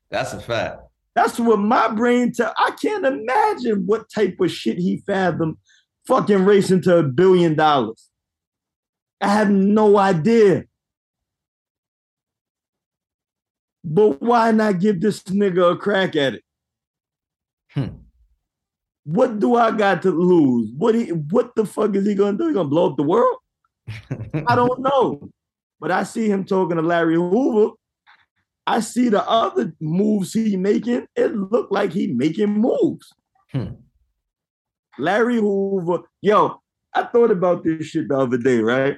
S4: That's a fact.
S5: That's what my brain tell. I can't imagine what type of shit he fathomed fucking racing to a billion dollars. I have no idea. But why not give this nigga a crack at it?
S4: Hmm.
S5: What do I got to lose? What he what the fuck is he gonna do? He gonna blow up the world? I don't know. But I see him talking to Larry Hoover. I see the other moves he making. It looked like he making moves.
S4: Hmm.
S5: Larry Hoover, yo, I thought about this shit the other day, right?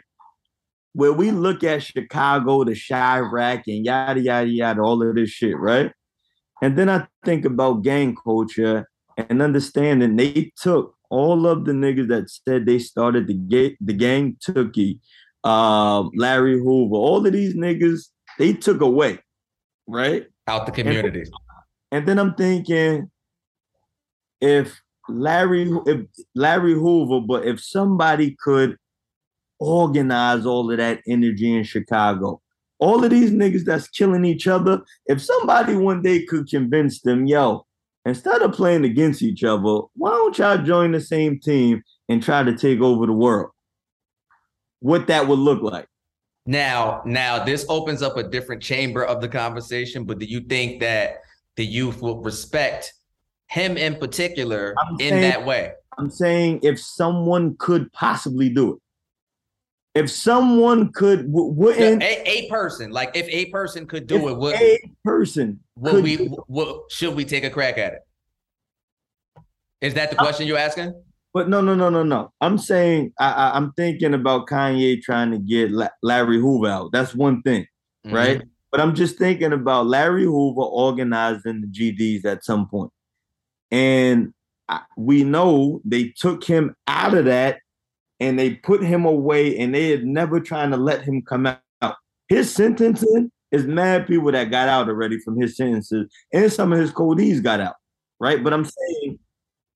S5: Where we look at Chicago, the Chiraq, and yada yada yada, all of this shit, right? And then I think about gang culture and understanding they took all of the niggas that said they started the ga- the gang Tookie, um, Larry Hoover, all of these niggas, they took away, right?
S4: Out the community.
S5: And then I'm thinking, if Larry, if Larry Hoover, but if somebody could organize all of that energy in Chicago, all of these niggas that's killing each other, if somebody one day could convince them, yo, instead of playing against each other, why don't y'all join the same team and try to take over the world? What that would look like.
S4: Now, now this opens up a different chamber of the conversation, but do you think that the youth will respect him in particular
S5: I'm
S4: in
S5: saying-
S4: that way?
S5: I'm saying if someone could possibly do it. If someone could, w- wouldn't
S4: a, a person, like if a person could do it, would,
S5: a person
S4: would we would, should we take a crack at it? Is that the uh, question you're asking?
S5: But no, no, no, no, no. I'm saying I, I, I'm thinking about Kanye trying to get La- Larry Hoover out. That's one thing,
S4: Mm-hmm.
S5: right? But I'm just thinking about Larry Hoover organizing the GDs at some point, and I, we know they took him out of that and they put him away, and they had never trying to let him come out. His sentencing is mad people that got out already from his sentences, and some of his codees got out, right? But I'm saying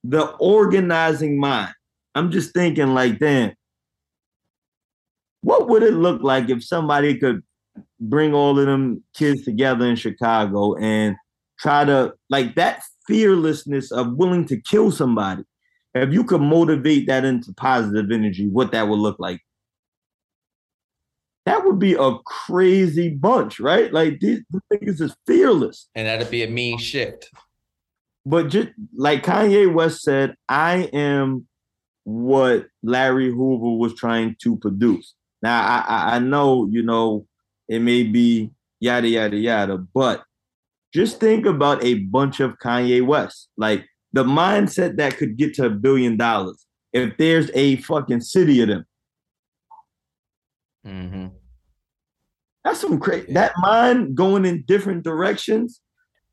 S5: the organizing mind. I'm just thinking like, damn, what would it look like if somebody could bring all of them kids together in Chicago and try to like that fearlessness of willing to kill somebody. If you could motivate that into positive energy, what that would look like. That would be a crazy bunch, right? Like these, these niggas is fearless.
S4: And that'd be a mean shift.
S5: But just like Kanye West said, I am what Larry Hoover was trying to produce. Now I, I, I know, you know, it may be yada yada yada, but just think about a bunch of Kanye West. Like the mindset that could get to a billion dollars. If there's a fucking city of them.
S4: Mm-hmm.
S5: That's some crazy that mind going in different directions.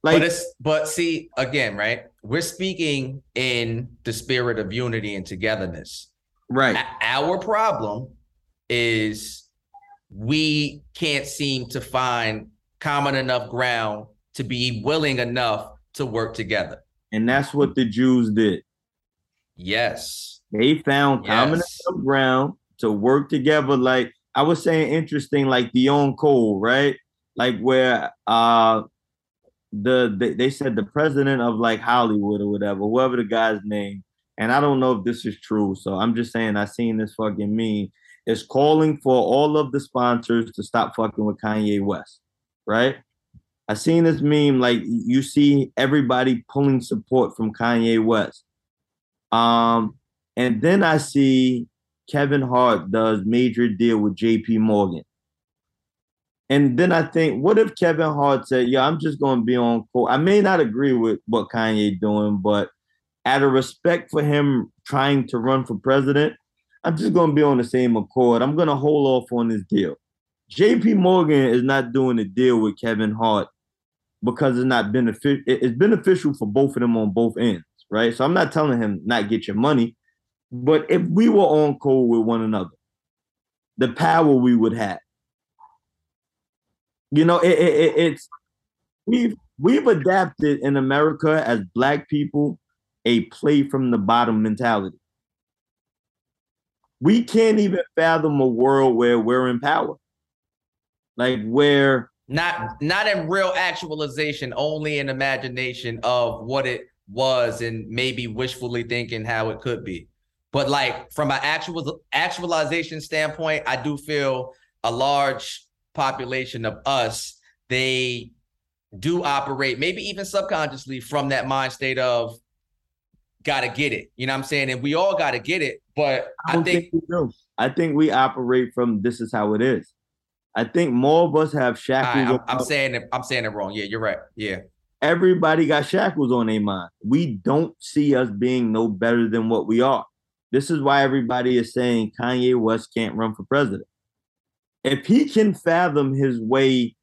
S5: Like
S4: but but see again, right? We're speaking in the spirit of unity and togetherness.
S5: right.
S4: A- Our problem is we can't seem to find common enough ground to be willing enough to work together.
S5: And that's what the Jews did.
S4: Yes.
S5: They found common enough ground to work together. Like I was saying, interesting, like Dion Cole, right? Like where uh the they, they said the president of like Hollywood or whatever, whoever the guy's name, and I don't know if this is true. So I'm just saying I seen this fucking meme is calling for all of the sponsors to stop fucking with Kanye West, right? I seen this meme like you see everybody pulling support from Kanye West. Um, and then I see Kevin Hart does major deal with JP Morgan. And then I think, what if Kevin Hart said, "Yeah, I'm just going to be on court." I may not agree with what Kanye doing, but out of respect for him trying to run for president, I'm just going to be on the same accord. I'm going to hold off on this deal. JP Morgan is not doing a deal with Kevin Hart because it's not beneficial. It's beneficial for both of them on both ends, right? So I'm not telling him not get your money, but if we were on code with one another, the power we would have. You know, it, it, it, it's we've we've adapted in America as black people a play from the bottom mentality. We can't even fathom a world where we're in power. Like where
S4: Not not in real actualization, only in imagination of what it was and maybe wishfully thinking how it could be. But like from an actual actualization standpoint, I do feel a large population of us, they do operate maybe even subconsciously from that mind state of gotta get it. You know what I'm saying? And we all gotta get it. But I,
S5: don't
S4: think,
S5: we do. I think we operate from this is how it is. I think more of us have
S4: I,
S5: shackles.
S4: I'm, I'm saying it, I'm saying it wrong. Yeah, you're right. Yeah.
S5: everybody got shackles on their mind. We don't see us being no better than what we are. This is why everybody is saying Kanye West can't run for president. If he can fathom his way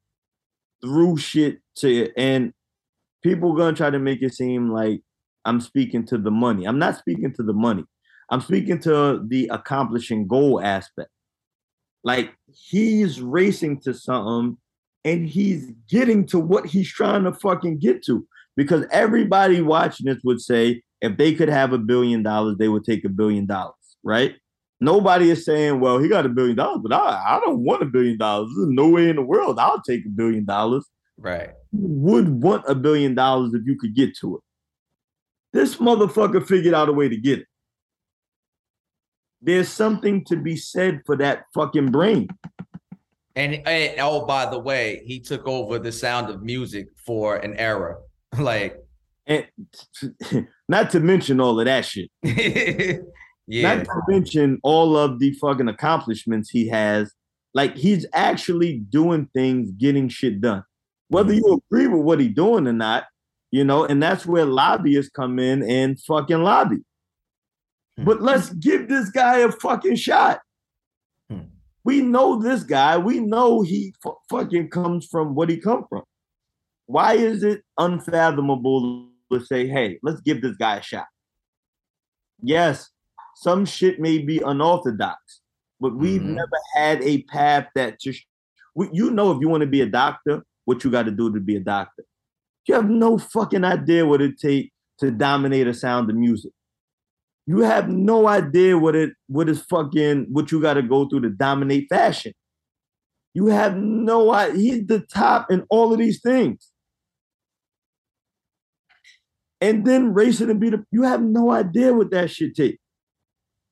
S5: through shit to and people gonna try to make it seem like I'm speaking to the money. I'm not speaking to the money. I'm speaking to the accomplishing goal aspect. Like he's racing to something and he's getting to what he's trying to fucking get to. Because everybody watching this would say if they could have a billion dollars, they would take a billion dollars, right? Nobody is saying, well, he got a billion dollars, but I, I don't want a billion dollars. There's no way in the world I'll take a billion dollars.
S4: Right.
S5: You would want a billion dollars if you could get to it. This motherfucker figured out a way to get it. There's something to be said for that fucking brain.
S4: And, and oh, by the way, he took over the sound of music for an era. Like,
S5: And not to mention all of that shit.
S4: yeah,
S5: Not to mention all of the fucking accomplishments he has. Like he's actually doing things, getting shit done. Whether you agree with what he's doing or not, you know, and that's where lobbyists come in and fucking lobby.
S4: Hmm.
S5: But let's give this guy a fucking shot.
S4: Hmm.
S5: We know this guy. We know he fu- fucking comes from what he come from. Why is it unfathomable to say, hey, let's give this guy a shot? Yes, some shit may be unorthodox, but we've
S4: Mhm.
S5: never had a path that just we, you know if you want to be a doctor, what you got to do to be a doctor. You have no fucking idea what it takes to dominate a sound of music. You have no idea what it what is fucking what you got to go through to dominate fashion. You have no idea. He's the top in all of these things. and then race it and beat up. You have no idea what that shit takes.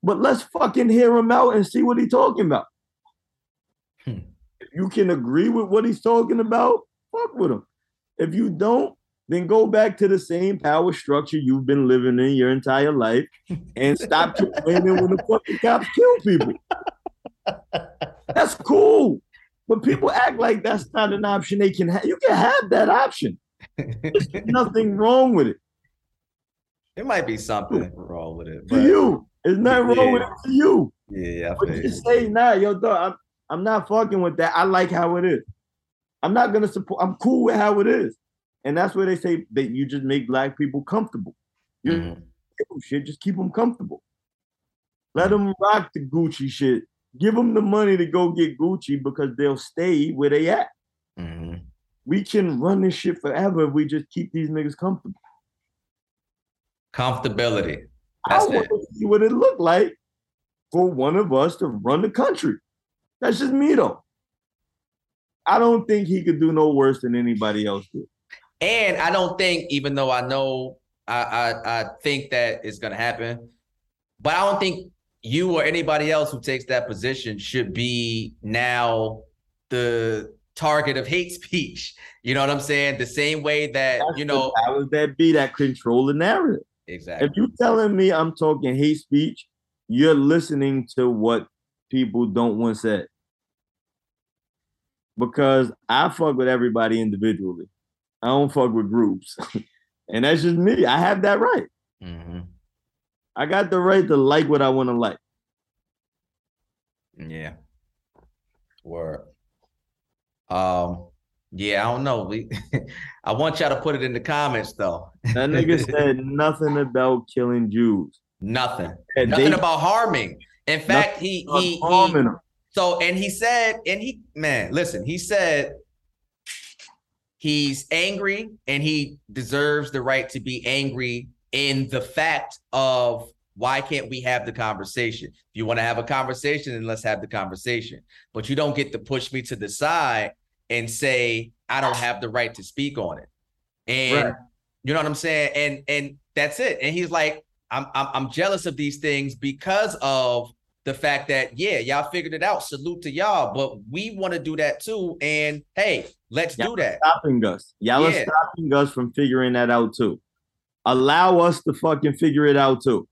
S5: But let's fucking hear him out and see what he's talking about.
S4: Hmm.
S5: If you can agree with what he's talking about, fuck with him. If you don't, then go back to the same power structure you've been living in your entire life and stop complaining when the fucking cops kill people. That's cool. But people act like that's not an option they can have. You can have that option. There's nothing wrong with it.
S4: It might be something wrong with it.
S5: To
S4: But
S5: you. There's nothing wrong with it to you.
S4: yeah, I
S5: But
S4: you.
S5: just say, nah, yo, dog, I'm, I'm not fucking with that. I like how it is. I'm not gonna support, I'm cool with how it is. And that's where they say that you just make black people comfortable. You
S4: Mhm.
S5: shit, just keep them comfortable. Let them rock the Gucci shit. Give them the money to go get Gucci because they'll stay where they at.
S4: Mhm.
S5: We can run this shit forever if we just keep these niggas comfortable.
S4: Comfortability.
S5: I want to see what it looked like for one of us to run the country. That's just me though. I don't think he could do no worse than anybody else did.
S4: And I don't think, even though I know I I, I think that it's gonna happen, but I don't think you or anybody else who takes that position should be now the target of hate speech. You know what I'm saying? The same way that
S5: That's
S4: you know
S5: the powers that be that control the narrative.
S4: Exactly.
S5: If you're telling me I'm talking hate speech, you're listening to what people don't want said. Because I fuck with everybody individually. I don't fuck with groups. and that's just me. I have that right.
S4: Mhm.
S5: I got the right to like what I want to like.
S4: Yeah. Word. Um. Yeah, I don't know. We, I want y'all to put it in the comments though.
S5: That nigga said nothing about killing Jews.
S4: Nothing.
S5: And
S4: Nothing
S5: they
S4: about harming. In fact, he he, he
S5: harming them.
S4: so and he said and he man, listen, he said he's angry and he deserves the right to be angry in the fact of why can't we have the conversation? If you want to have a conversation, then let's have the conversation. But you don't get to push me to the side and say I don't have the right to speak on it. And
S5: Right.
S4: you know what I'm saying? And and that's it. And he's like, I'm I'm I'm jealous of these things because of the fact that yeah, y'all figured it out. Salute to y'all, but we want to do that too. And hey, let's
S5: Y'all
S4: do that.
S5: stopping us. Y'all
S4: Yeah.
S5: are stopping us from figuring that out too. Allow us to fucking figure it out too.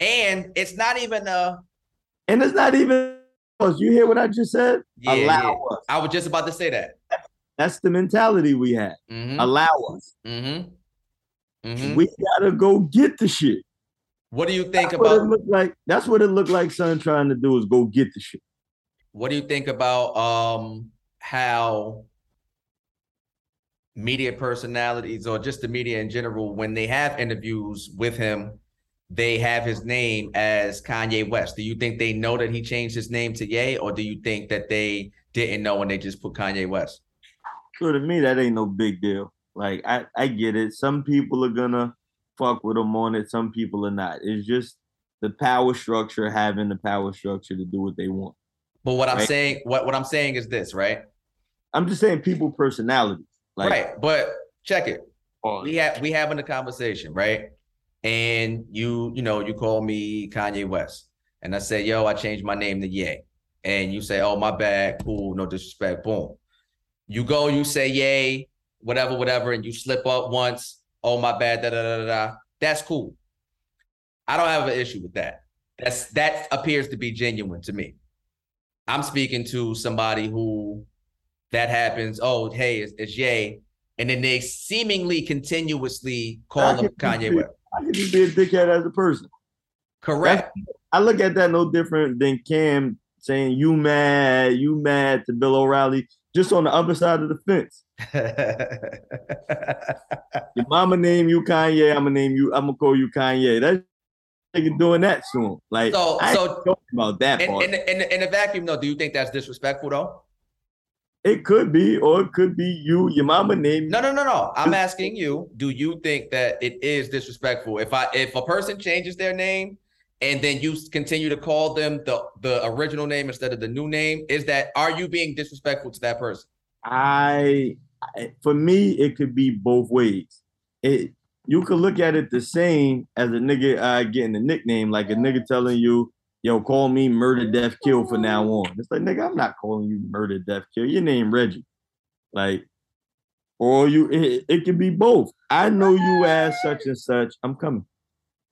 S4: And it's not even a.
S5: And it's not even us. You hear what I just said?
S4: yeah,
S5: Allow
S4: yeah.
S5: us.
S4: I was just about to say that.
S5: That's the mentality we have.
S4: Mm-hmm.
S5: Allow us.
S4: Mm-hmm. Mm-hmm.
S5: We gotta go get the shit.
S4: What do you think
S5: That's what it
S4: about
S5: look like. That's what it looked like. Son trying to do is go get the shit.
S4: what do you think about um how media personalities or just the media in general when they have interviews with him they have his name as Kanye West. Do you think they know that he changed his name to Ye or do you think that they didn't know and they just put Kanye West?
S5: So to me, that ain't no big deal. Like I, I get it. Some people are gonna fuck with him on it. Some people are not. It's just the power structure having the power structure to do what they want.
S4: But what I'm saying what what I'm saying is this, right?
S5: I'm just saying people personalities. Like
S4: right. But check it. we have we having a conversation, right? And you, you know, you call me Kanye West, and I say, "Yo, I changed my name to Ye," and you say, "Oh, my bad, cool, no disrespect." Boom. You go, you say, "Yay," whatever, whatever, and you slip up once. Oh, my bad, da da da da. That's cool. I don't have an issue with that. That's that appears to be genuine to me. I'm speaking to somebody who that happens. Oh, hey, it's, it's Ye, and then they seemingly continuously call him Kanye West.
S5: I can just be a dickhead as a person.
S4: Correct.
S5: I look at that no different than Cam saying you mad, you mad to Bill O'Reilly, just on the other side of the fence. Your mama name you Kanye, I'm gonna name you, I'm gonna call you Kanye. That's nigga doing that soon. Like
S4: So-
S5: I
S4: so-
S5: talking about that
S4: in, in, in, in a vacuum, though, do you think that's disrespectful, though?
S5: It could be, or it could be you, your mama name.
S4: No, no, no, no. I'm asking you. Do you think that it is disrespectful if I if a person changes their name and then you continue to call them the the original name instead of the new name? Is that are you being disrespectful to that person?
S5: I, I for me, it could be both ways. It you could look at it the same as a nigga uh, getting a nickname, like a nigga telling you, "Yo, call me Murder, Death, Kill for now on." It's like, nigga, I'm not calling you Murder, Death, Kill. Your name Reggie, like, or you. It, it could be both. I know you as such and such. I'm coming.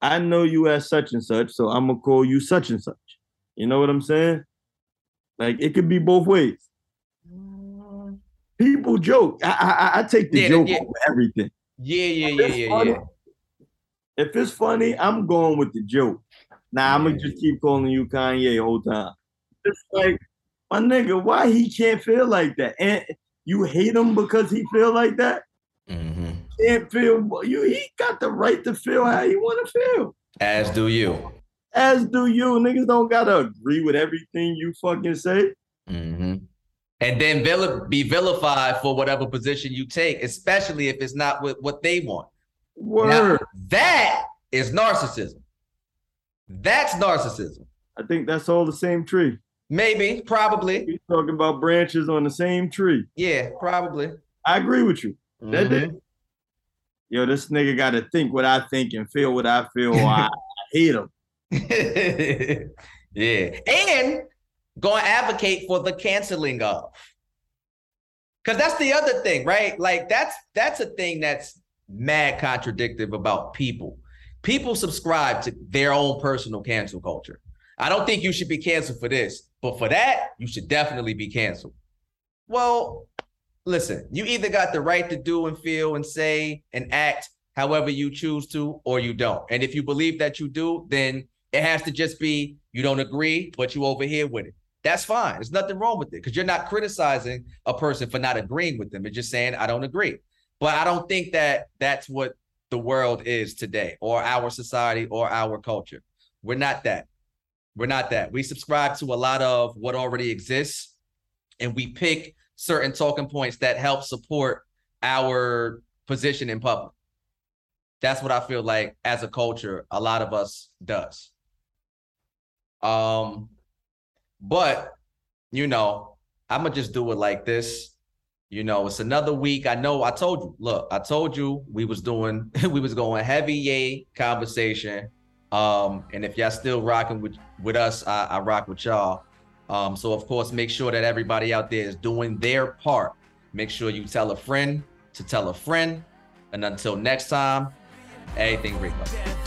S5: I know you as such and such, so I'm gonna call you such and such. You know what I'm saying? Like, it could be both ways. People joke. I I, I take the
S4: Yeah,
S5: joke
S4: yeah.
S5: over everything.
S4: Yeah, yeah,
S5: If
S4: yeah, yeah,
S5: funny-
S4: yeah.
S5: If it's funny, I'm going with the joke. Nah, I'm gonna just keep calling you Kanye the whole time. It's like, my nigga, why he can't feel like that? And you hate him because he feel like that?
S4: hmm
S5: Can't feel you. He got the right to feel how he want to feel.
S4: As do you.
S5: As do you. Niggas don't gotta agree with everything you fucking say.
S4: hmm And then vil- be vilified for whatever position you take, especially if it's not what, what they want.
S5: Word.
S4: Now, that is narcissism. That's narcissism.
S5: I think that's all the same tree.
S4: Maybe, probably.
S5: We talking about branches on the same tree.
S4: Yeah, probably.
S5: I agree with you. That
S4: Mhm.
S5: it. Yo, this nigga got to think what I think and feel what I feel. Or I, I hate him.
S4: yeah. And going to advocate for the canceling of. Cuz that's the other thing, right? Like that's that's a thing that's mad contradictive about people. People subscribe to their own personal cancel culture. I don't think you should be canceled for this, but for that, you should definitely be canceled. Well, listen, you either got the right to do and feel and say and act however you choose to, or you don't. And if you believe that you do, then it has to just be you don't agree, but you over here with it. That's fine. There's nothing wrong with it because you're not criticizing a person for not agreeing with them. It's just saying I don't agree. But I don't think that that's what the world is today, or our society, or our culture. We're not that. We're not that. We subscribe to a lot of what already exists, and we pick certain talking points that help support our position in public. That's what I feel like as a culture, a lot of us does. Um, but you know, I'm gonna just do it like this. You know, it's another week. I know I told you, look, I told you we was doing we was going heavy yay conversation. Um, and if y'all still rocking with with us, I, I rock with y'all. Um, so of course, make sure that everybody out there is doing their part. Make sure you tell a friend to tell a friend. And until next time, everything Rico.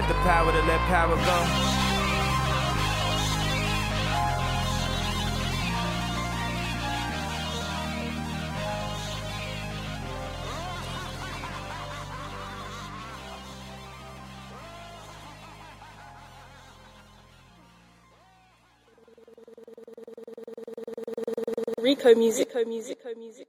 S3: Got the power to let power go.
S6: Rico music, Rico music, Rico music.